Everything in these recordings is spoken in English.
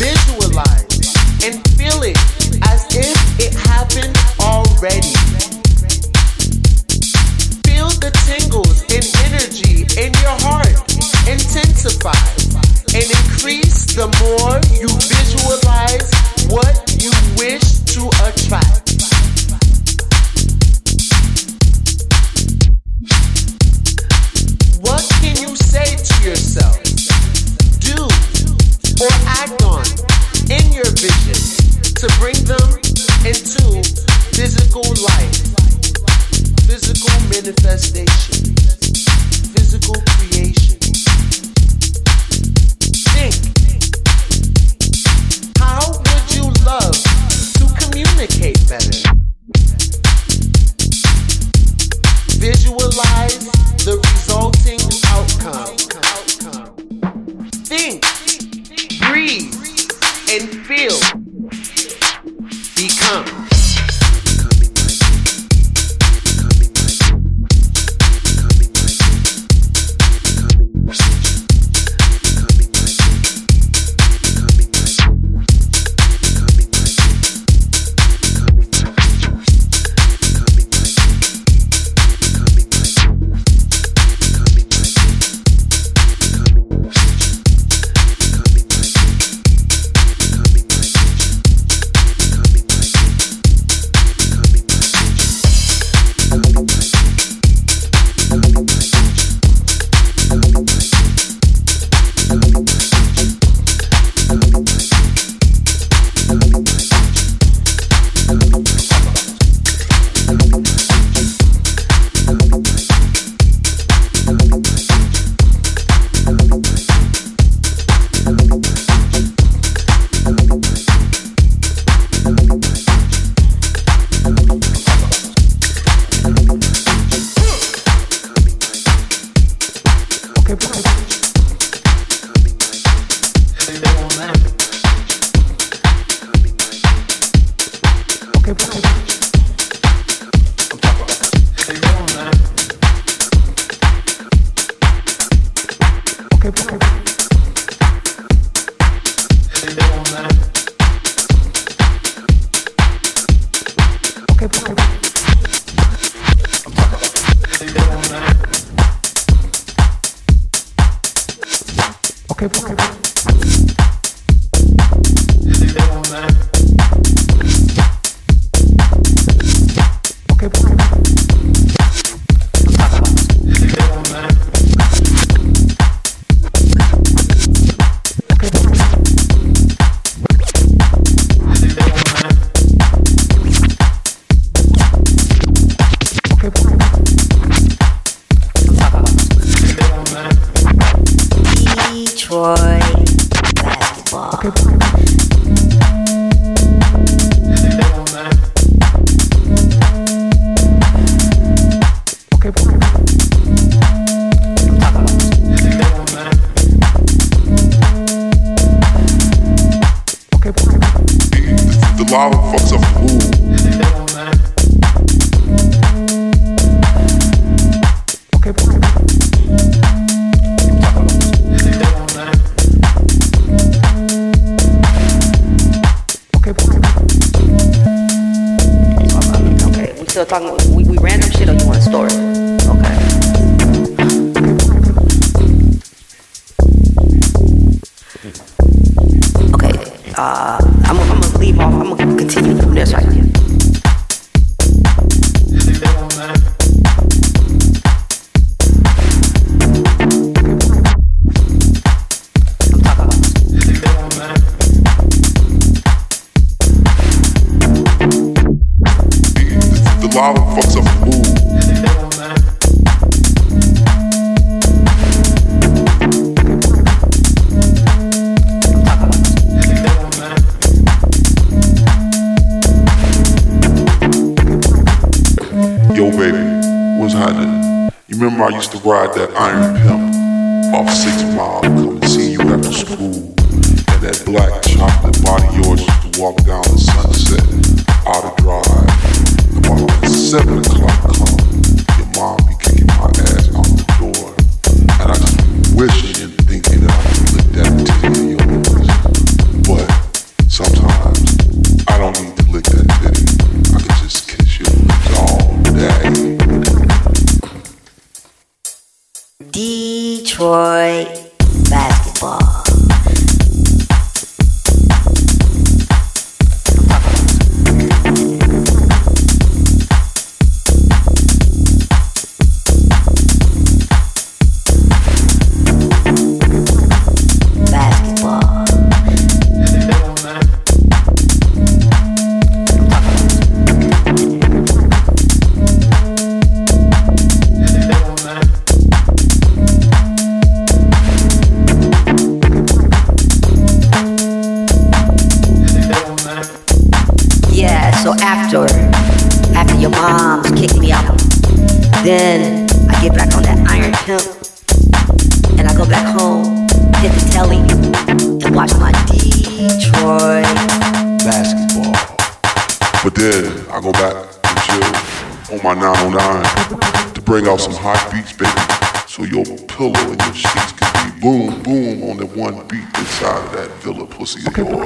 visualize and feel it as if it happened already. Feel the tingles and energy in your heart intensify and increase the more you villa pussy of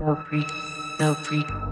no pre, no pre,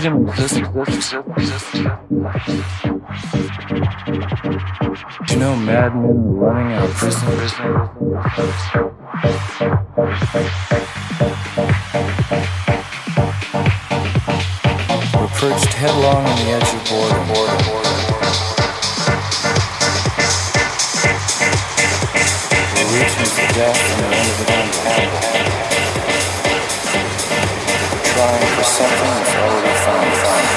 freedom? Did you know madmen running our prison? prison? Perched headlong on the edge of boredom. We're reaching for death and the end of the end. Trying for something that's already found.